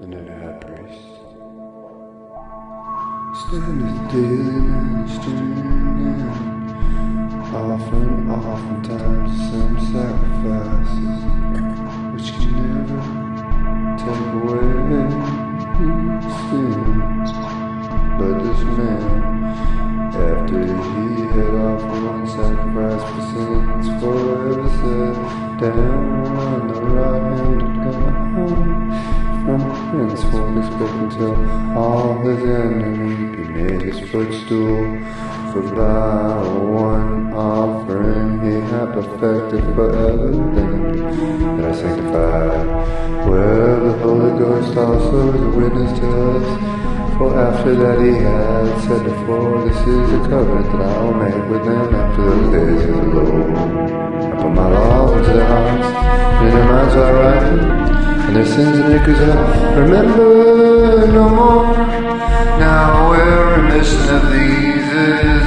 and high priest. Stand daily ministering, offering oftentimes same sacrifices, which can never take away sins. But this man, after he had offered one sacrifice for sins forever, sat down on the right hand of God from is expecting till all his enemies be made his footstool. For by one offering he had perfected forever them that I sanctified. Well, the Holy Ghost also is a witness to us. For after that he had said before, this is the covenant that I will make with them after those days of the Lord. I put my law into their hearts, and their minds and their sins and iniquities I remember no more. Now we're remission of these